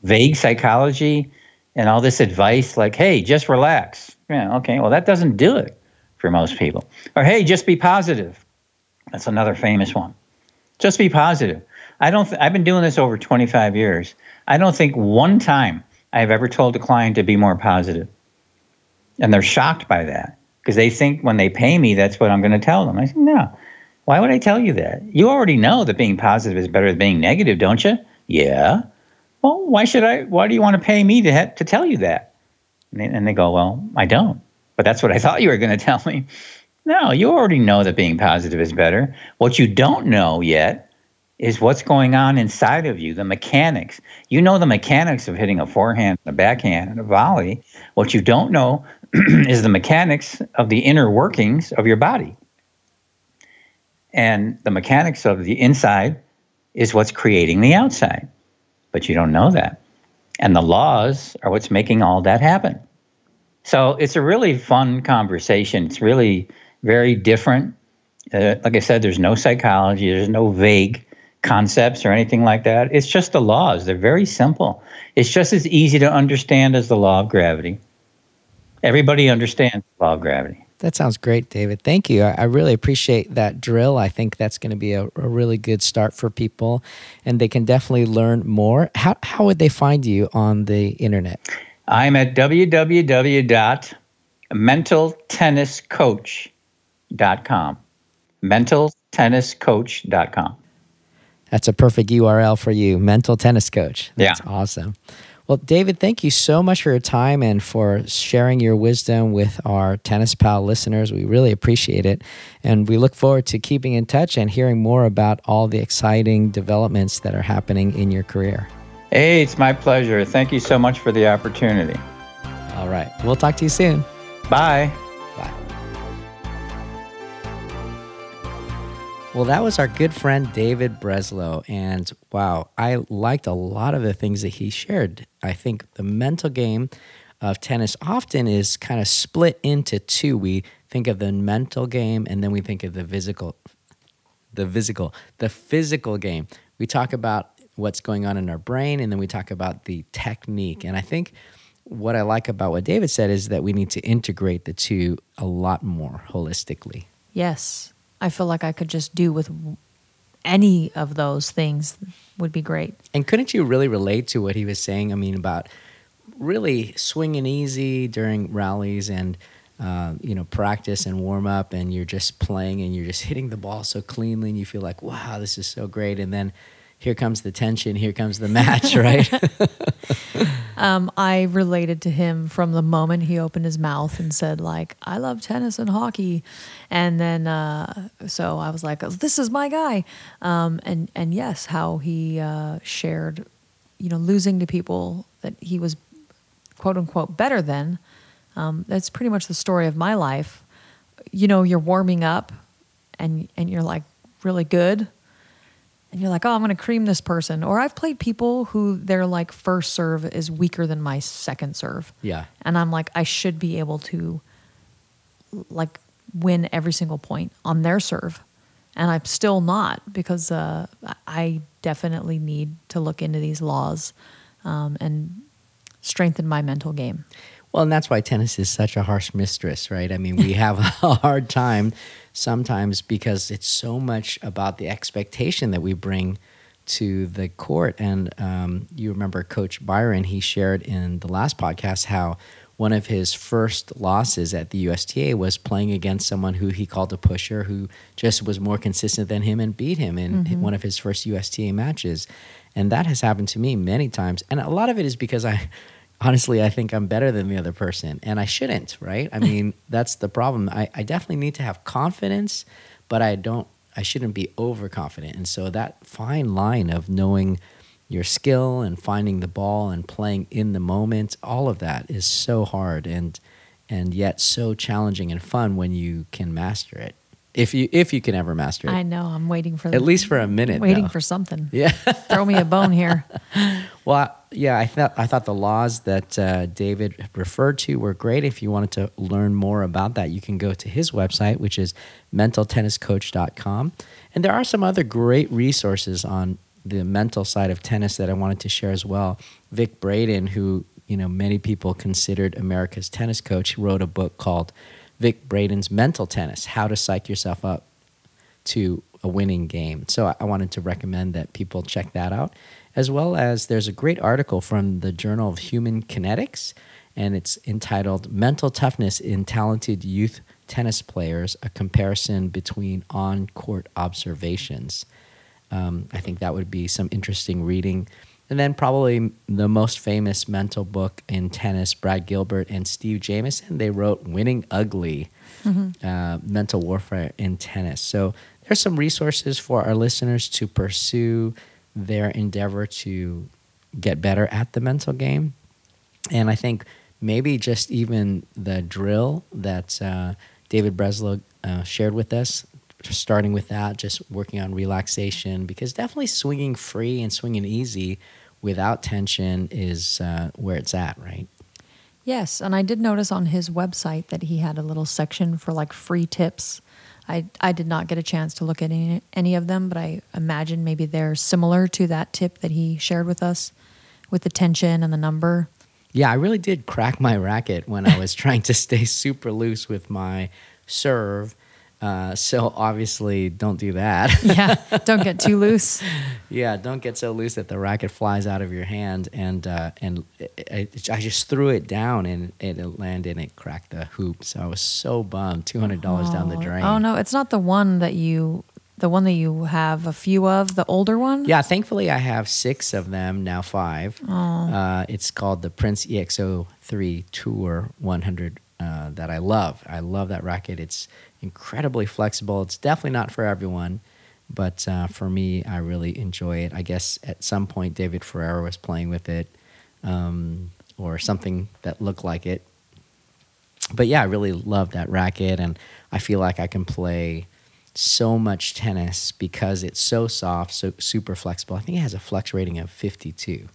vague psychology and all this advice like, hey, just relax. Yeah, okay. Well, that doesn't do it for most people. Or hey, just be positive. That's another famous one. Just be positive. I don't. Th- I've been doing this over 25 years. I don't think one time I've ever told a client to be more positive. and they're shocked by that because they think when they pay me, that's what I'm going to tell them. I said, no. Why would I tell you that? You already know that being positive is better than being negative, don't you? Yeah. Well, why should I? Why do you want to pay me to ha- to tell you that? And they, and they go, well, I don't. But that's what I [LAUGHS] thought you were going to tell me. No, you already know that being positive is better. What you don't know yet is what's going on inside of you, the mechanics. You know the mechanics of hitting a forehand, a backhand, and a volley. What you don't know [CLEARS THROAT] is the mechanics of the inner workings of your body. And the mechanics of the inside is what's creating the outside. But you don't know that. And the laws are what's making all that happen. So it's a really fun conversation. It's really very different. Uh, like I said, there's no psychology, there's no vague concepts or anything like that. It's just the laws. They're very simple. It's just as easy to understand as the law of gravity. Everybody understands the law of gravity. That sounds great, David. Thank you. I, I really appreciate that drill. I think that's going to be a, a, really good start for people, and they can definitely learn more. How, how would they find you on the internet? I'm at www.mentaltenniscoach.com mentaltenniscoach.com. That's a perfect URL for you, Mental Tennis Coach. That's yeah. awesome. Well, David, thank you so much for your time and for sharing your wisdom with our Tennis Pal listeners. We really appreciate it. And we look forward to keeping in touch and hearing more about all the exciting developments that are happening in your career. Hey, it's my pleasure. Thank you so much for the opportunity. All right. We'll talk to you soon. Bye. Bye. Well, that was our good friend David Breslow. And wow, I liked a lot of the things that he shared. I think the mental game of tennis often is kind of split into two. We think of the mental game and then we think of the physical the physical, the physical game. We talk about what's going on in our brain and then we talk about the technique. And I think what I like about what David said is that we need to integrate the two a lot more holistically. Yes. I feel like I could just do with any of those things would be great. And couldn't you really relate to what he was saying? I mean, about really swinging easy during rallies and uh, you know practice and warm up, and you're just playing and you're just hitting the ball so cleanly, and you feel like, wow, this is so great. And then here comes the tension, here comes the match, [LAUGHS] right? [LAUGHS] um, I related to him from the moment he opened his mouth and said, like, I love tennis and hockey. And then, uh, so I was like, this is my guy. Um, and, and yes, how he uh, shared, you know, losing to people that he was quote unquote better than. Um, that's pretty much the story of my life. You know, you're warming up and, and you're like really good and you're like, oh, I'm going to cream this person. Or I've played people who their like first serve is weaker than my second serve. Yeah. And I'm like, I should be able to like win every single point on their serve. And I'm still not because uh, I definitely need to look into these laws um, and strengthen my mental game. Well, and that's why tennis is such a harsh mistress, right? I mean, we [LAUGHS] have a hard time sometimes because it's so much about the expectation that we bring to the court. And um, you remember Coach Byron, he shared in the last podcast how one of his first losses at the USTA was playing against someone who he called a pusher who just was more consistent than him and beat him in mm-hmm. one of his first USTA matches. And that has happened to me many times. And a lot of it is because I honestly I think I'm better than the other person and I shouldn't, right? I [LAUGHS] mean, that's the problem. I, I definitely need to have confidence, but I don't I shouldn't be overconfident. And so that fine line of knowing your skill and finding the ball and playing in the moment, all of that is so hard and and yet so challenging and fun when you can master it. If you if you can ever master it. I know. I'm waiting for at least for a minute. Waiting though. for something. Yeah. Throw me a bone here. [LAUGHS] well, yeah, I thought I thought the laws that uh, David referred to were great. If you wanted to learn more about that, you can go to his website, which is mentaltenniscoach.com. And there are some other great resources on the mental side of tennis that I wanted to share as well. Vic Braden, who you know many people considered America's tennis coach, wrote a book called Vic Braden's Mental Tennis: How to Psych Yourself Up to a Winning Game. So I wanted to recommend that people check that out, as well as there's a great article from the Journal of Human Kinetics, and it's entitled "Mental Toughness in Talented Youth." Tennis players, a comparison between on court observations. Um, I think that would be some interesting reading. And then probably the most famous mental book in tennis, Brad Gilbert and Steve Jamison, they wrote Winning Ugly, mm-hmm. uh, Mental Warfare in Tennis. So there's some resources for our listeners to pursue their endeavor to get better at the mental game. And I think maybe just even the drill that uh, David Breslow uh, shared with us, starting with that, just working on relaxation, because definitely swinging free and swinging easy without tension is uh, where it's at, right? Yes, and I did notice on his website that he had a little section for like free tips. I, I did not get a chance to look at any, any of them, but I imagine maybe they're similar to that tip that he shared with us with the tension and the number. Yeah, I really did crack my racket when I was [LAUGHS] trying to stay super loose with my serve uh, so obviously, don't do that. [LAUGHS] yeah, don't get too [LAUGHS] loose. yeah, don't get so loose that the racket flies out of your hand. And uh, and it, it, I just threw it down and it landed and it cracked the hoop. So I was so bummed. Two hundred dollars oh. down the oh. drain. Oh no, it's not the one that you. The one that you have a few of, the older one? Yeah, thankfully I have six of them, now five. Oh. Uh, it's called the Prince EXO3 Tour 100 uh, that I love. I love that racket. It's incredibly flexible. It's definitely not for everyone, but uh, for me, I really enjoy it. I guess at some point, David Ferrero was playing with it um, or something that looked like it. But yeah, I really love that racket, and I feel like I can play so much tennis because it's so soft, so super flexible. I think it has a flex rating of 52.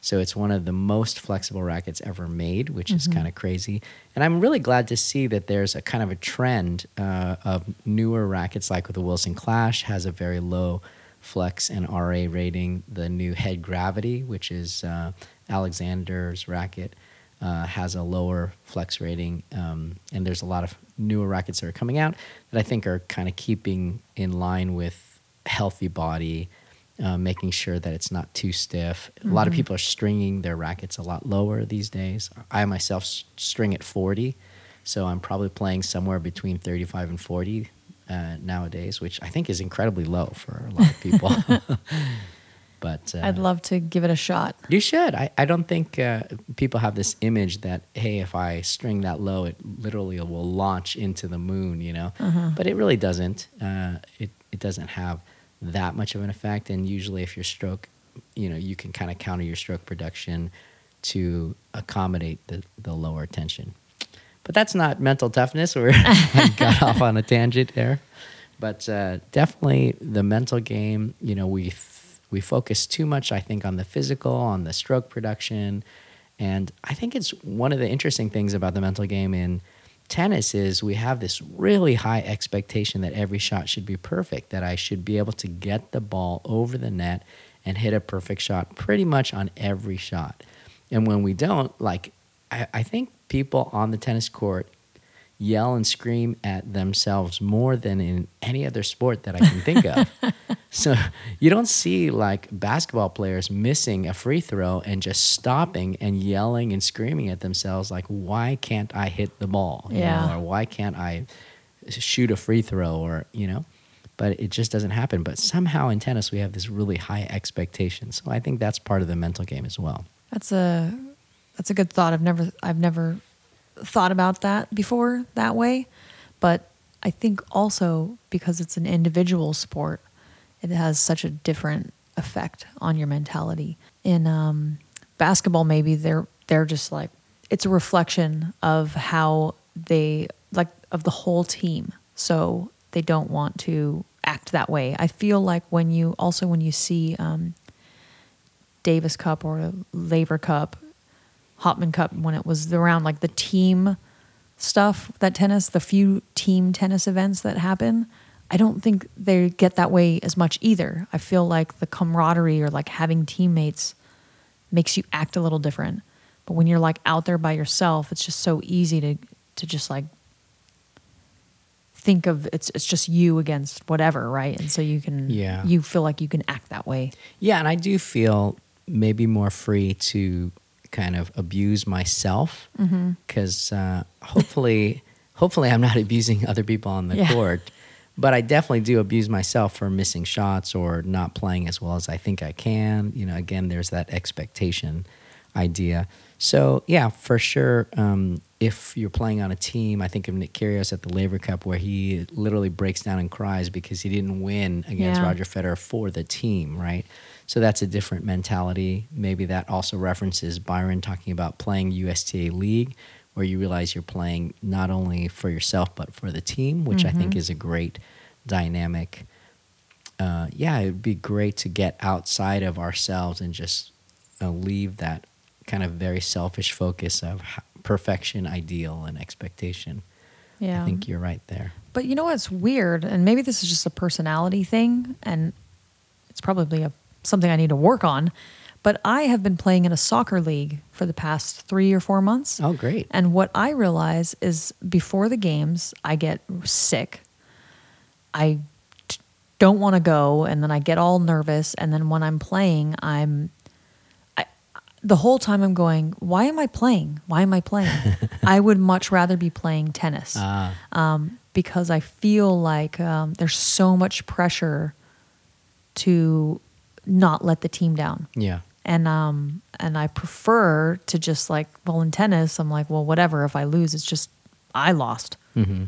So it's one of the most flexible rackets ever made, which mm-hmm. is kind of crazy. And I'm really glad to see that there's a kind of a trend uh, of newer rackets, like with the Wilson Clash, has a very low flex and RA rating. The new Head Gravity, which is uh, Alexander's racket, uh, has a lower flex rating. Um, and there's a lot of newer rackets that are coming out that I think are kind of keeping in line with healthy body uh, making sure that it's not too stiff. Mm-hmm. A lot of mm-hmm. people are stringing their rackets a lot lower these days. I myself string at 40, so I'm probably playing somewhere between 35 and 40 uh, nowadays, which I think is incredibly low for a lot of people. [LAUGHS] [LAUGHS] but uh, I'd love to give it a shot. You should. I, I don't think uh, people have this image that hey, if I string that low, it literally will launch into the moon, you know. Uh-huh. But it really doesn't. Uh, it it doesn't have that much of an effect. And usually, if your stroke, you know, you can kind of counter your stroke production to accommodate the, the lower tension. But that's not mental toughness. Or I [LAUGHS] [LAUGHS] got off on a tangent there. But uh, definitely the mental game. You know, we f- we focus too much, I think, on the physical, on the stroke production, and I think it's one of the interesting things about the mental game in tennis is we have this really high expectation that every shot should be perfect, that I should be able to get the ball over the net and hit a perfect shot pretty much on every shot. And when we don't, like, I, I think people on the tennis court yell and scream at themselves more than in any other sport that I can think of. [LAUGHS] so you don't see like basketball players missing a free throw and just stopping and yelling and screaming at themselves like, why can't I hit the ball? You Yeah. Know, or why can't I shoot a free throw? Or, you know, but it just doesn't happen. But somehow in tennis, we have this really high expectation. So I think that's part of the mental game as well. That's a that's a good thought. I've never I've never thought about that before that way, but I think also because it's an individual sport, it has such a different effect on your mentality. In um, basketball, maybe they're they're just like it's a reflection of how they like of the whole team. So they don't want to act that way. I feel like when you also when you see um, Davis Cup or Laver Cup, Hopman Cup when it was around like the team stuff that tennis, the few team tennis events that happen, I don't think they get that way as much either. I feel like the camaraderie or like having teammates makes you act a little different. But when you're like out there by yourself, it's just so easy to to just like think of it's it's just you against whatever, right? And so you can Yeah. you feel like you can act that way. Yeah, and I do feel maybe more free to kind of abuse myself because uh, hopefully, [LAUGHS] hopefully, I'm not abusing other people on the Yeah. court. But I definitely do abuse myself for missing shots or not playing as well as I think I can. You know, again, there's that expectation idea. So yeah, for sure. Um, if you're playing on a team, I think of Nick Kyrgios at the Laver Cup where he literally breaks down and cries because he didn't win against Yeah. Roger Federer for the team, right? So that's a different mentality. Maybe that also references Byron talking about playing USTA League, where you realize you're playing not only for yourself but for the team, which I think is a great dynamic. Uh, yeah, it would be great to get outside of ourselves and just uh, leave that kind of very selfish focus of perfection, ideal, and expectation. Yeah. I think you're right there. But you know what's weird, and maybe this is just a personality thing, and it's probably a something I need to work on. But I have been playing in a soccer league for the past three or four months. Oh, great. And what I realize is before the games, I get sick. I t- don't want to go, and then I get all nervous. And then when I'm playing, I'm I, the whole time I'm going, why am I playing? Why am I playing? [LAUGHS] I would much rather be playing tennis Ah, um, because I feel like um, there's so much pressure to not let the team down. yeah. And um and I prefer to just like well in tennis I'm like well whatever if I lose it's just I lost. hmm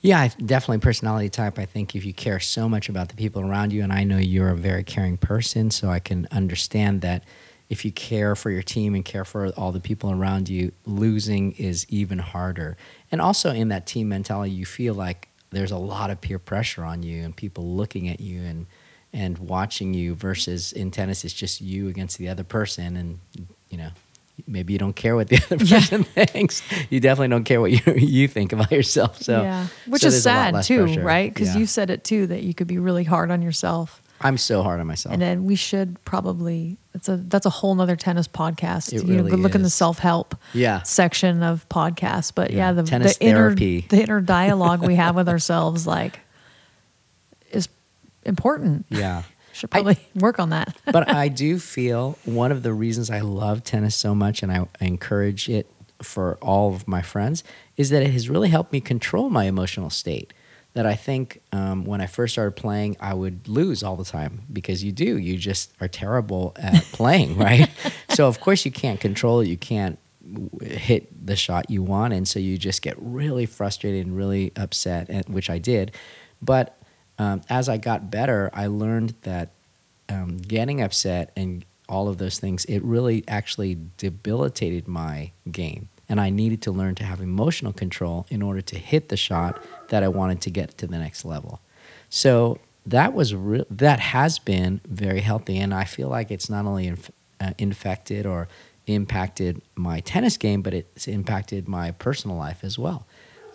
Yeah, I- definitely personality type. I think if you care so much about the people around you, and I know you're a very caring person, so I can understand that if you care for your team and care for all the people around you, losing is even harder. And also in that team mentality, you feel like there's a lot of peer pressure on you and people looking at you and and watching you versus in tennis it's just you against the other person and you know maybe you don't care what the [LAUGHS] other person thinks you definitely don't care what you [LAUGHS] you think about yourself so yeah. Which so is there's a lot sad too, pressure. right? Cuz Yeah. you said it too that you could be really hard on yourself. i'm so hard on myself And then we should probably that's a that's a whole nother tennis podcast. It you really go look in the self help Yeah. section of podcasts. But yeah, Yeah. the, Tennis the inner the inner dialogue we have with ourselves like is important. yeah [LAUGHS] Should I- probably work on that. [LAUGHS] but I do feel one of the reasons I love tennis so much and I, I encourage it for all of my friends is that it has really helped me control my emotional state. That I think um, when I first started playing, I would lose all the time because you do. You just are terrible at [LAUGHS] playing, right? so, of course, you can't control it. You can't hit the shot you want. And so you just get really frustrated and really upset, and, which I did. But um, as I got better, I learned that um, getting upset and all of those things, it really actually debilitated my game. And I needed to learn to have emotional control in order to hit the shot that I wanted to get to the next level. So that was re- that has been very healthy, and I feel like it's not only inf- uh, infected or impacted my tennis game, but it's impacted my personal life as well.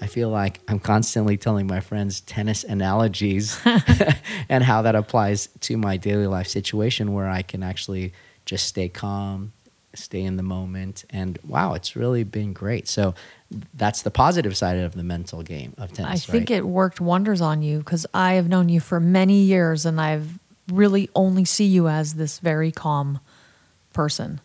I feel like I'm constantly telling my friends tennis analogies [LAUGHS] [LAUGHS] and how that applies to my daily life situation where I can actually just stay calm, stay in the moment. And wow, it's really been great. So that's the positive side of the mental game of tennis. I think right? it worked wonders on you because I have known you for many years and I've really only see you as this very calm person.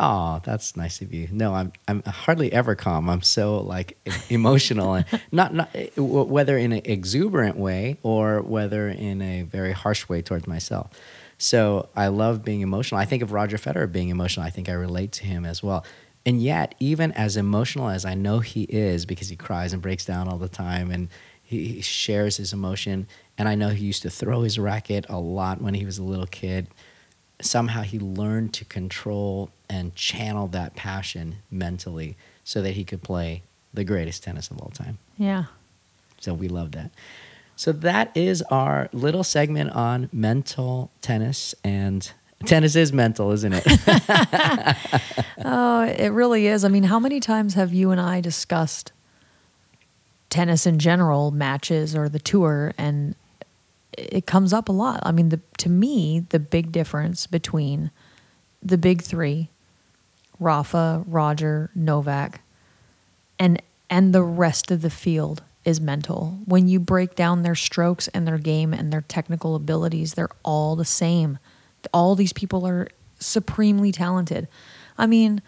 Oh, that's nice of you. No, I'm I'm hardly ever calm. I'm so like [LAUGHS] emotional and not not eh, whether in an exuberant way or whether in a very harsh way towards myself. So I love being emotional. I think of Roger Federer being emotional. I think I relate to him as well. And yet, even as emotional as I know he is, because he cries and breaks down all the time, and he, he shares his emotion, and I know he used to throw his racket a lot when he was a little kid somehow he learned to control and channel that passion mentally so that he could play the greatest tennis of all time. Yeah. So we love that. So that is our little segment on mental tennis and tennis is mental, isn't it? [LAUGHS] Oh, it really is. I mean, how many times have you and I discussed tennis in general, matches or the tour, and it comes up a lot. I mean, the, to me, the big difference between the big three, Rafa, Roger, Novak, and and the rest of the field is mental. When you break down their strokes and their game and their technical abilities, they're all the same. All these people are supremely talented. I mean,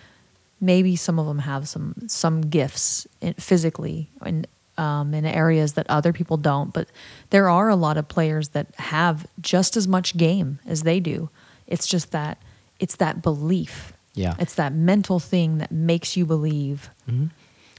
maybe some of them have some some gifts physically and um, in areas that other people don't, but there are a lot of players that have just as much game as they do. It's just that it's that belief. Yeah. It's that mental thing that makes you believe.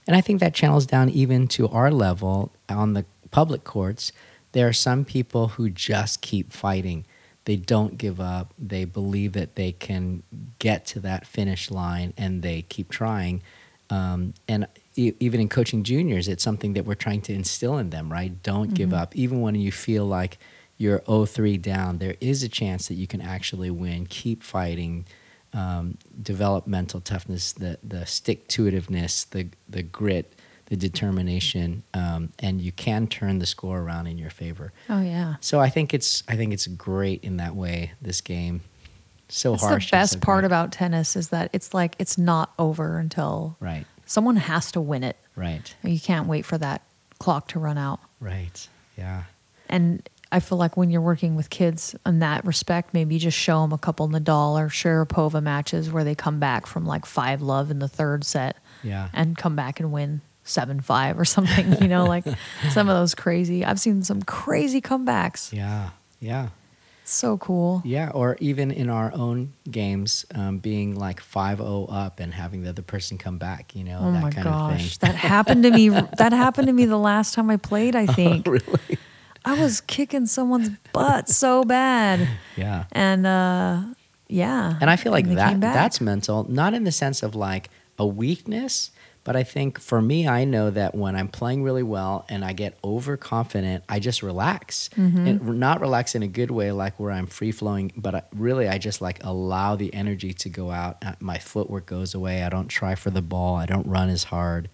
And I think that channels down even to our level on the public courts. There are some people who just keep fighting. They don't give up. They believe that they can get to that finish line and they keep trying. Um, and e- even in coaching juniors, it's something that we're trying to instill in them, right? Don't give up. Even when you feel like you're 0 down, there is a chance that you can actually win. Keep fighting um, develop mental toughness, the the stick to itiveness, the the grit, the determination, um, and you can turn the score around in your favor. Oh yeah. So I think it's I think it's great in that way. This game, so That's harsh. the best so part about tennis is that it's like it's not over until right, someone has to win it. right, You can't wait for that clock to run out. right. Yeah, And I feel like when you're working with kids in that respect, maybe just show them a couple Nadal or Sharapova matches where they come back from like five love in the third set yeah. and come back and win seven five or [LAUGHS] something. You know, like some of those crazy. I've seen some crazy comebacks. yeah, yeah. So cool. Yeah, or even in our own games, um, being like 5-0 up and having the other person come back, you know, Oh that my kind of gosh, thing. that happened to me. That happened to me the last time I played. I [LAUGHS] think Oh, really? I was kicking someone's butt so bad, [LAUGHS] Yeah. and uh, yeah, And I feel like that that's mental, not in the sense of like a weakness, but I think for me, I know that when I'm playing really well and I get overconfident, I just relax. Mm-hmm. And not relax in a good way, like where I'm free flowing, but I, really I just like allow the energy to go out. Uh, My footwork goes away. I don't try for the ball. I don't run as hard.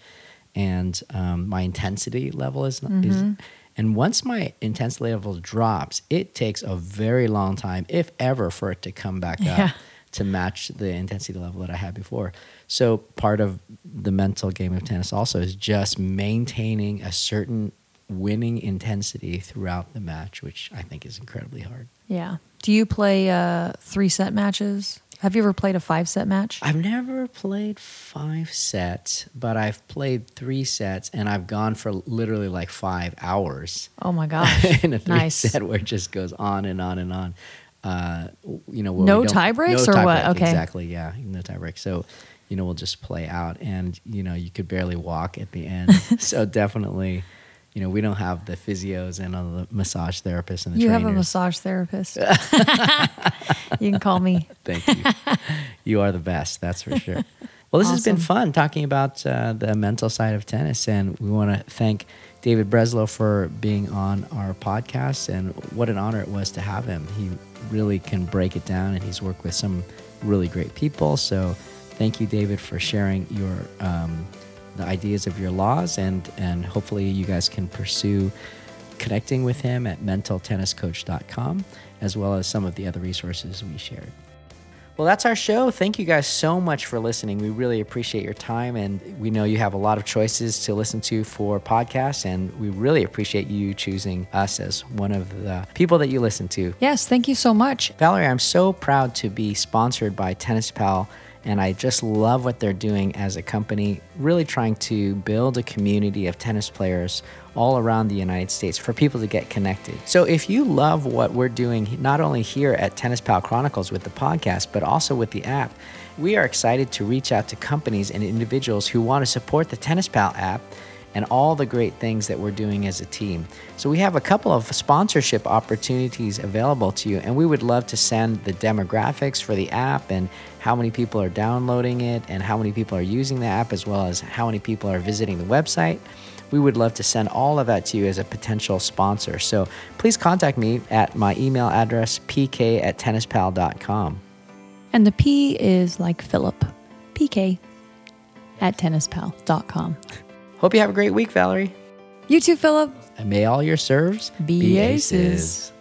And um, my intensity level is, is Mm-hmm. And once my intensity level drops, it takes a very long time, if ever, for it to come back Yeah. up to match the intensity level that I had before. So part of the mental game of tennis also is just maintaining a certain winning intensity throughout the match, which I think is incredibly hard. Yeah. Do you play uh, three set matches? Have you ever played a five set match? I've never played five sets, but I've played three sets and I've gone for literally like five hours. Oh my [LAUGHS] gosh. in a three nice. set where it just goes on and on and on. Uh, you know, No tie breaks no or tie what? break, Okay. exactly. Yeah, no tie break. So, you know, we'll just play out, and you know, you could barely walk at the end. [LAUGHS] so definitely, you know, we don't have the physios and all the massage therapists and the training. You trainers. have a massage therapist. [LAUGHS] [LAUGHS] you can call me. Thank you. you are the best, that's for sure. [LAUGHS] Well, this has been fun talking about uh, the mental side of tennis, and we want to thank David Breslow for being on our podcast. And what an honor it was to have him. He really can break it down, and he's worked with some really great people. So, thank you, David, for sharing your um, the ideas of your laws, and and hopefully you guys can pursue connecting with him at mentaltenniscoach.com, as well as some of the other resources we shared. Well, that's our show. Thank you guys so much for listening. We really appreciate your time, and we know you have a lot of choices to listen to for podcasts, and we really appreciate you choosing us as one of the people that you listen to. Yes, thank you so much. Valerie, I'm so proud to be sponsored by Tennis Pal and I just love what they're doing as a company, really trying to build a community of tennis players all around the United States for people to get connected. So if you love what we're doing, not only here at Tennis Pal Chronicles with the podcast, but also with the app, we are excited to reach out to companies and individuals who want to support the Tennis Pal app and all the great things that we're doing as a team. So, we have a couple of sponsorship opportunities available to you, and we would love to send the demographics for the app and how many people are downloading it and how many people are using the app, as well as how many people are visiting the website. We would love to send all of that to you as a potential sponsor. So, please contact me at my email address, pk at tennispal.com. And the P is like Philip, pk at tennispal.com. Hope you have a great week, Valerie. You too, Philip. And may all your serves Be aces.